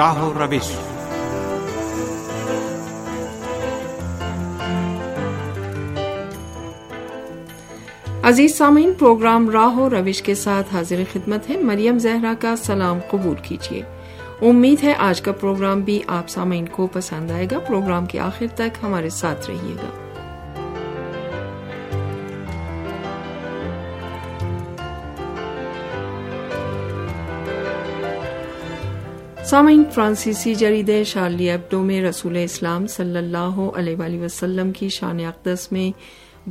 راہ و روش عزیز سامعین، پروگرام راہ و روش کے ساتھ حاضر خدمت ہے۔ مریم زہرا کا سلام قبول کیجیے۔ امید ہے آج کا پروگرام بھی آپ سامعین کو پسند آئے گا۔ پروگرام کے آخر تک ہمارے ساتھ رہیے گا۔ سامعین، فرانسیسی جرید شارلی ایبڈو میں رسول اسلام صلی اللہ علیہ وآلہ وسلم کی شان اقدس میں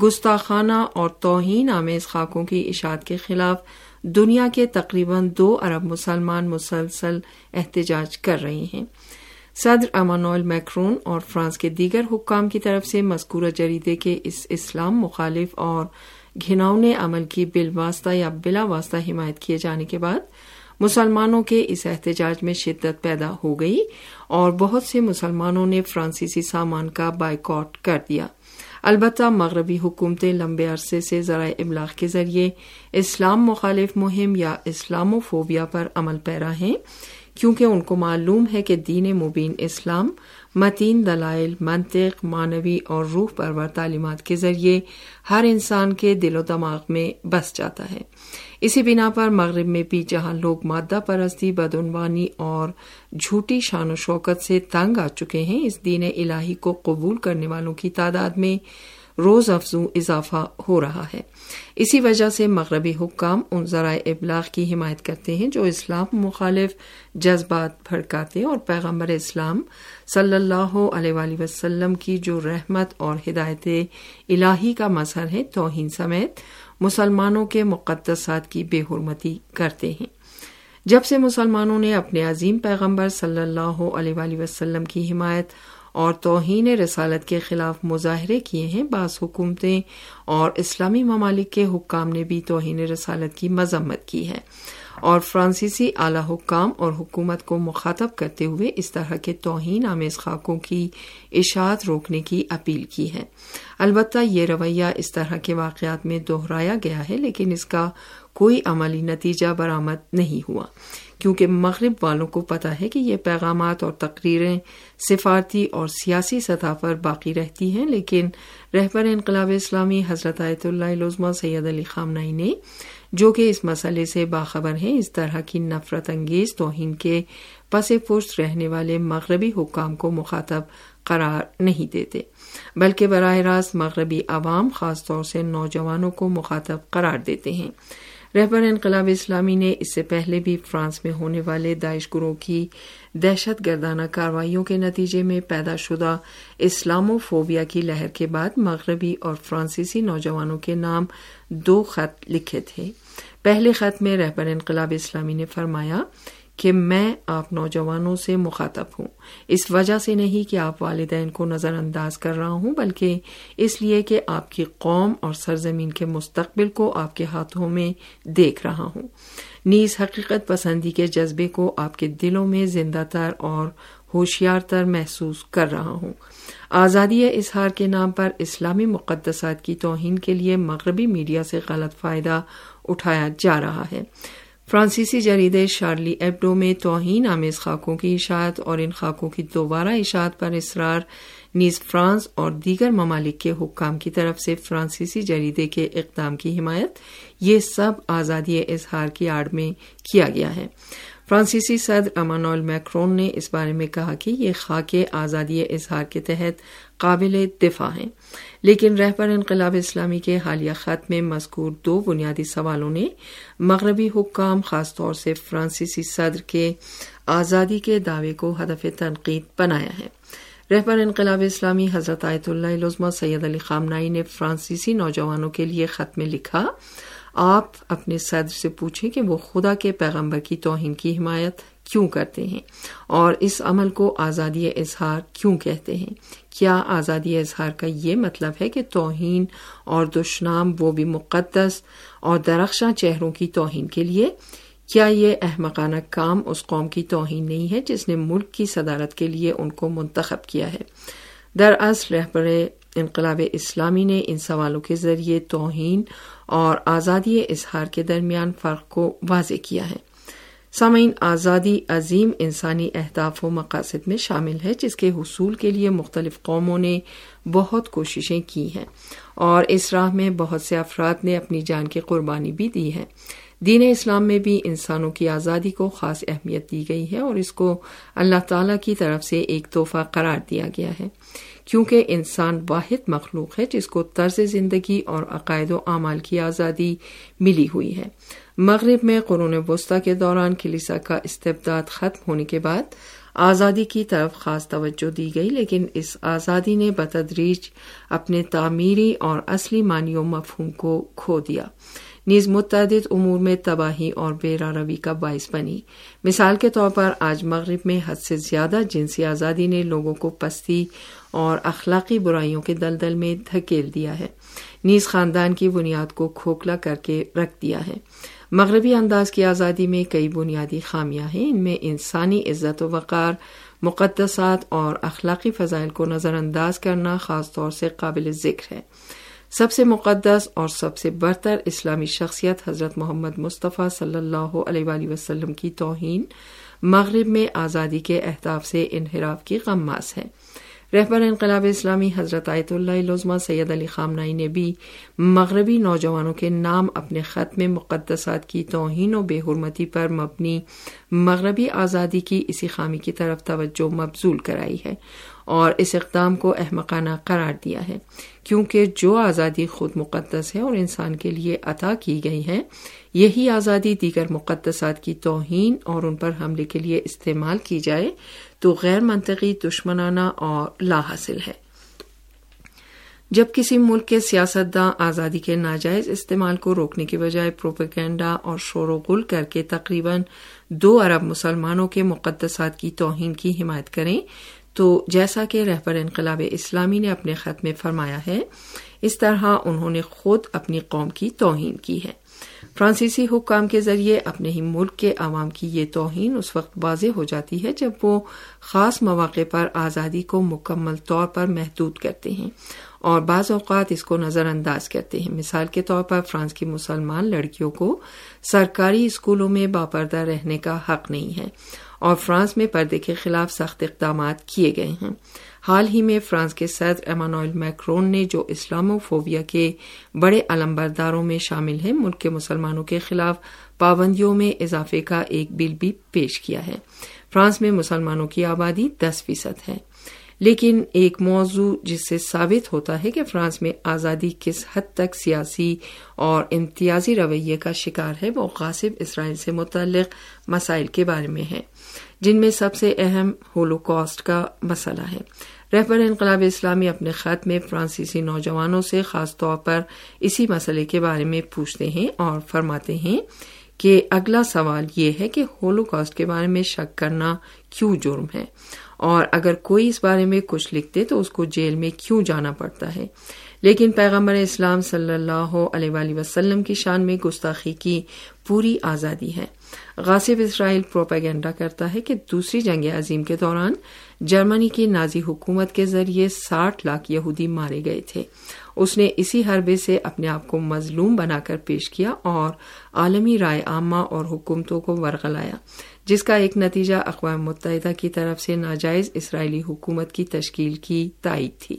گستاخانہ اور توہین آمیز خاکوں کی اشاعت کے خلاف دنیا کے تقریباً دو ارب مسلمان مسلسل احتجاج کر رہے ہیں۔ صدر امانوئل میکرون اور فرانس کے دیگر حکام کی طرف سے مذکورہ جریدے کے اس اسلام مخالف اور گھناؤنے عمل کی بالواسطہ یا بلا واسطہ حمایت کیے جانے کے بعد مسلمانوں کے اس احتجاج میں شدت پیدا ہو گئی اور بہت سے مسلمانوں نے فرانسیسی سامان کا بائیکاٹ کر دیا۔ البتہ مغربی حکومتیں لمبے عرصے سے ذرائع ابلاغ کے ذریعے اسلام مخالف مہم یا اسلام فوبیا پر عمل پیرا ہیں، کیونکہ ان کو معلوم ہے کہ دین مبین اسلام متین، دلائل، منطق مانوی اور روح پرور تعلیمات کے ذریعے ہر انسان کے دل و دماغ میں بس جاتا ہے۔ اسی بنا پر مغرب میں بھی جہاں لوگ مادہ پرستی، بدعنوانی اور جھوٹی شان و شوکت سے تنگ آ چکے ہیں، اس دین الہی کو قبول کرنے والوں کی تعداد میں روز افزوں اضافہ ہو رہا ہے۔ اسی وجہ سے مغربی حکام ان ذرائع ابلاغ کی حمایت کرتے ہیں جو اسلام مخالف جذبات بھڑکاتے اور پیغمبر اسلام صلی اللہ علیہ وآلہ وسلم کی جو رحمت اور ہدایت الہی کا مظہر ہے، توہین سمیت مسلمانوں کے مقدسات کی بے حرمتی کرتے ہیں۔ جب سے مسلمانوں نے اپنے عظیم پیغمبر صلی اللہ علیہ وآلہ وسلم کی حمایت اور توہین رسالت کے خلاف مظاہرے کیے ہیں بعض حکومتیں اور اسلامی ممالک کے حکام نے بھی توہین رسالت کی مذمت کی ہے۔ اور فرانسیسی اعلی حکام اور حکومت کو مخاطب کرتے ہوئے اس طرح کے توہین آمیز خاکوں کی اشاعت روکنے کی اپیل کی ہے۔ البتہ یہ رویہ اس طرح کے واقعات میں دہرایا گیا ہے، لیکن اس کا کوئی عملی نتیجہ برآمد نہیں ہوا۔ کیونکہ مغرب والوں کو پتا ہے کہ یہ پیغامات اور تقریریں سفارتی اور سیاسی سطح پر باقی رہتی ہیں، لیکن رہبر انقلاب اسلامی حضرت آیت اللہ لزمہ سید علی خامنائی نے جو کہ اس مسئلے سے باخبر ہیں، اس طرح کی نفرت انگیز توہین کے پس پشت رہنے والے مغربی حکام کو مخاطب قرار نہیں دیتے، بلکہ براہ راست مغربی عوام خاص طور سے نوجوانوں کو مخاطب قرار دیتے ہیں۔ رہبر انقلاب اسلامی نے اس سے پہلے بھی فرانس میں ہونے والے داعش گروہ کی دہشت گردانہ کاروائیوں کے نتیجے میں پیدا شدہ اسلامو فوبیا کی لہر کے بعد مغربی اور فرانسیسی نوجوانوں کے نام دو خط لکھے تھے۔ پہلے خط میں رہبر انقلاب اسلامی نے فرمایا کہ میں آپ نوجوانوں سے مخاطب ہوں۔ اس وجہ سے نہیں کہ آپ والدین کو نظر انداز کر رہا ہوں، بلکہ اس لیے کہ آپ کی قوم اور سرزمین کے مستقبل کو آپ کے ہاتھوں میں دیکھ رہا ہوں۔ نیز حقیقت پسندی کے جذبے کو آپ کے دلوں میں زندہ تر اور ہوشیار تر محسوس کر رہا ہوں۔ آزادی اظہار کے نام پر اسلامی مقدسات کی توہین کے لیے مغربی میڈیا سے غلط فائدہ اٹھایا جا رہا ہے۔ فرانسیسی جرید شارلی ایبڈو میں توہین آمیز خاکوں کی اشاعت اور ان خاکوں کی دوبارہ اشاعت پر اصرار نیز فرانس اور دیگر ممالک کے حکام کی طرف سے فرانسیسی جریدے کے اقدام کی حمایت، یہ سب آزادی اظہار کی آڑ میں کیا گیا ہے۔ فرانسیسی صدر امانول میکرون نے اس بارے میں کہا کہ یہ خاکے آزادی اظہار کے تحت قابل دفاع ہیں۔ لیکن رہبر انقلاب اسلامی کے حالیہ خط میں مذکور دو بنیادی سوالوں نے مغربی حکام خاص طور سے فرانسیسی صدر کے آزادی کے دعوے کو ہدف تنقید بنایا ہے۔ رہبر انقلاب اسلامی حضرت آیت اللہ لزمہ سید علی خامنائی نے فرانسیسی نوجوانوں کے لیے خط میں لکھا آپ اپنے صدر سے پوچھیں کہ وہ خدا کے پیغمبر کی توہین کی حمایت کیوں کرتے ہیں اور اس عمل کو آزادی اظہار کیوں کہتے ہیں؟ کیا آزادی اظہار کا یہ مطلب ہے کہ توہین اور دشنام وہ بھی مقدس اور درخشاں چہروں کی توہین کے لیے؟ کیا یہ احمقانہ کام اس قوم کی توہین نہیں ہے جس نے ملک کی صدارت کے لیے ان کو منتخب کیا ہے؟ دراصل رہبر انقلاب اسلامی نے ان سوالوں کے ذریعے توہین اور آزادی اظہار کے درمیان فرق کو واضح کیا ہے۔ سامعین، آزادی عظیم انسانی اہداف و مقاصد میں شامل ہے، جس کے حصول کے لیے مختلف قوموں نے بہت کوششیں کی ہیں اور اس راہ میں بہت سے افراد نے اپنی جان کی قربانی بھی دی ہے۔ دین اسلام میں بھی انسانوں کی آزادی کو خاص اہمیت دی گئی ہے اور اس کو اللہ تعالی کی طرف سے ایک تحفہ قرار دیا گیا ہے۔ کیونکہ انسان واحد مخلوق ہے، جس کو طرز زندگی اور عقائد و اعمال کی آزادی ملی ہوئی ہے۔ مغرب میں قرون وسطی کے دوران کلیسا کا استبداد ختم ہونے کے بعد آزادی کی طرف خاص توجہ دی گئی، لیکن اس آزادی نے بتدریج اپنے تعمیری اور اصلی معنی و مفہوم کو کھو دیا۔ نیز متعدد امور میں تباہی اور بے روی کا باعث بنی۔ مثال کے طور پر، آج مغرب میں حد سے زیادہ جنسی آزادی نے لوگوں کو پستی اور اخلاقی برائیوں کے دلدل میں دھکیل دیا ہے۔ نیز خاندان کی بنیاد کو کھوکھلا کر کے رکھ دیا ہے۔ مغربی انداز کی آزادی میں کئی بنیادی خامیاں ہیں۔ ان میں انسانی عزت و وقار، مقدسات اور اخلاقی فضائل کو نظر انداز کرنا خاص طور سے قابل ذکر ہے۔ سب سے مقدس اور سب سے برتر اسلامی شخصیت حضرت محمد مصطفیٰ صلی اللہ علیہ وآلہ وسلم کی توہین مغرب میں آزادی کے اہداف سے انحراف کی غماس ہے۔ رہبر انقلاب اسلامی حضرت آیت اللہ لزمہ سید علی خامنائی نے بھی مغربی نوجوانوں کے نام اپنے خط میں مقدسات کی توہین و بے حرمتی پر مبنی مغربی آزادی کی اسی خامی کی طرف توجہ مبزول کرائی ہے۔ اور اس اقدام کو احمقانہ قرار دیا ہے۔ کیونکہ جو آزادی خود مقدس ہے اور انسان کے لیے عطا کی گئی ہے، یہی آزادی دیگر مقدسات کی توہین اور ان پر حملے کے لیے استعمال کی جائے تو غیر منطقی دشمنانہ اور لا حاصل ہے۔ جب کسی ملک کے سیاستداں آزادی کے ناجائز استعمال کو روکنے کے بجائے پروپیگینڈا اور شور و غل کر کے تقریباً دو ارب مسلمانوں کے مقدسات کی توہین کی حمایت کریں تو جیسا کہ رہبر انقلاب اسلامی نے اپنے خط میں فرمایا ہے، اس طرح انہوں نے خود اپنی قوم کی توہین کی ہے۔ فرانسیسی حکام کے ذریعے اپنے ہی ملک کے عوام کی یہ توہین اس وقت واضح ہو جاتی ہے جب وہ خاص مواقع پر آزادی کو مکمل طور پر محدود کرتے ہیں اور بعض اوقات اس کو نظر انداز کرتے ہیں۔ مثال کے طور پر فرانس کی مسلمان لڑکیوں کو سرکاری اسکولوں میں باپردہ رہنے کا حق نہیں ہے۔ اور فرانس میں پردے کے خلاف سخت اقدامات کیے گئے ہیں۔ حال ہی میں فرانس کے صدر ایمانوئل میکرون نے جو اسلامو فوبیا کے بڑے علمبرداروں میں شامل ہیں، ملک کے مسلمانوں کے خلاف پابندیوں میں اضافے کا ایک بل بھی پیش کیا ہے۔ فرانس میں مسلمانوں کی آبادی دس فیصد ہے۔ لیکن ایک موضوع جس سے ثابت ہوتا ہے کہ فرانس میں آزادی کس حد تک سیاسی اور امتیازی رویے کا شکار ہے، وہ غاصب اسرائیل سے متعلق مسائل کے بارے میں ہے جن میں سب سے اہم ہولو کاسٹ کا مسئلہ ہے۔ رہبر انقلاب اسلامی اپنے خط میں فرانسیسی نوجوانوں سے خاص طور پر اسی مسئلے کے بارے میں پوچھتے ہیں اور فرماتے ہیں کہ اگلا سوال یہ ہے کہ ہولو کاسٹ کے بارے میں شک کرنا کیوں جرم ہے۔ اور اگر کوئی اس بارے میں کچھ لکھتے تو اس کو جیل میں کیوں جانا پڑتا ہے؟ لیکن پیغمبر اسلام صلی اللہ علیہ وآلہ وسلم کی شان میں گستاخی کی پوری آزادی ہے۔ غاصب اسرائیل پروپیگنڈا کرتا ہے کہ دوسری جنگ عظیم کے دوران جرمنی کی نازی حکومت کے ذریعے ساٹھ لاکھ یہودی مارے گئے تھے۔ اس نے اسی حربے سے اپنے آپ کو مظلوم بنا کر پیش کیا اور عالمی رائے عامہ اور حکومتوں کو ورغلایا، جس کا ایک نتیجہ اقوام متحدہ کی طرف سے ناجائز اسرائیلی حکومت کی تشکیل کی تائید تھی۔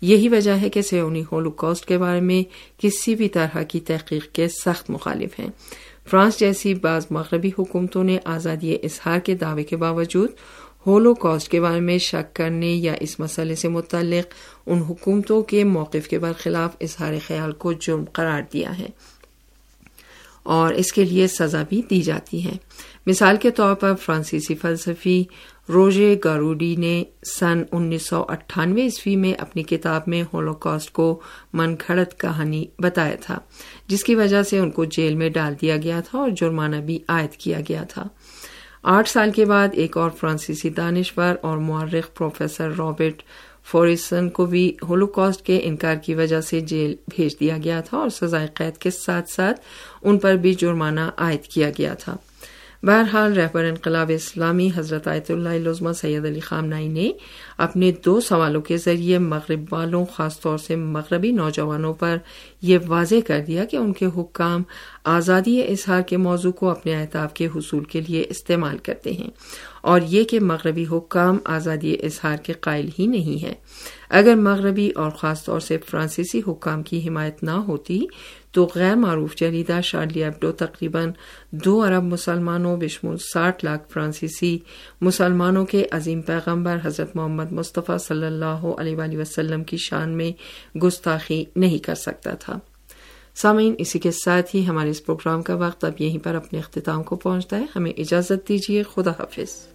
یہی وجہ ہے کہ سیونی ہولوکاسٹ کے بارے میں کسی بھی طرح کی تحقیق کے سخت مخالف ہیں۔ فرانس جیسی بعض مغربی حکومتوں نے آزادی اظہار کے دعوے کے باوجود ہولو کاسٹ کے بارے میں شک کرنے یا اس مسئلے سے متعلق ان حکومتوں کے موقف کے برخلاف اظہار خیال کو جرم قرار دیا ہے اور اس کے لیے سزا بھی دی جاتی ہے۔ مثال کے طور پر فرانسیسی فلسفی روژے گاروڈی نے سن انیس سو اٹھانوے عیسوی میں اپنی کتاب میں ہولوکاسٹ کو من کھڑت کہانی بتایا تھا، جس کی وجہ سے ان کو جیل میں ڈال دیا گیا تھا اور جرمانہ بھی عائد کیا گیا تھا۔ آٹھ سال کے بعد ایک اور فرانسیسی دانشور اور معرخ پروفیسر رابرٹ فوریسن کو بھی ہولوکاسٹ کے انکار کی وجہ سے جیل بھیج دیا گیا تھا اور سزائے قید کے ساتھ ساتھ ان پر بھی جرمانہ عائد کیا گیا تھا۔ بہرحال رہبر انقلاب اسلامی حضرت آیت اللہ لزمہ سید علی خامنائی نے اپنے دو سوالوں کے ذریعے مغرب والوں، خاص طور سے مغربی نوجوانوں پر یہ واضح کر دیا کہ ان کے حکام آزادی اظہار کے موضوع کو اپنے اہداف کے حصول کے لیے استعمال کرتے ہیں۔ اور یہ کہ مغربی حکام آزادی اظہار کے قائل ہی نہیں ہے اگر مغربی اور خاص طور سے فرانسیسی حکام کی حمایت نہ ہوتی تو غیر معروف جریدہ شارلی ایبڈو تقریباً دو ارب مسلمانوں بشمول ساٹھ لاکھ فرانسیسی مسلمانوں کے عظیم پیغمبر حضرت محمد مصطفیٰ صلی اللہ علیہ وسلم کی شان میں گستاخی نہیں کر سکتا تھا۔ سامعین، اسی کے ساتھ ہی ہمارے اس پروگرام کا وقت اب یہیں پر اپنے اختتام کو پہنچتا ہے۔ ہمیں اجازت دیجیے خدا حافظ۔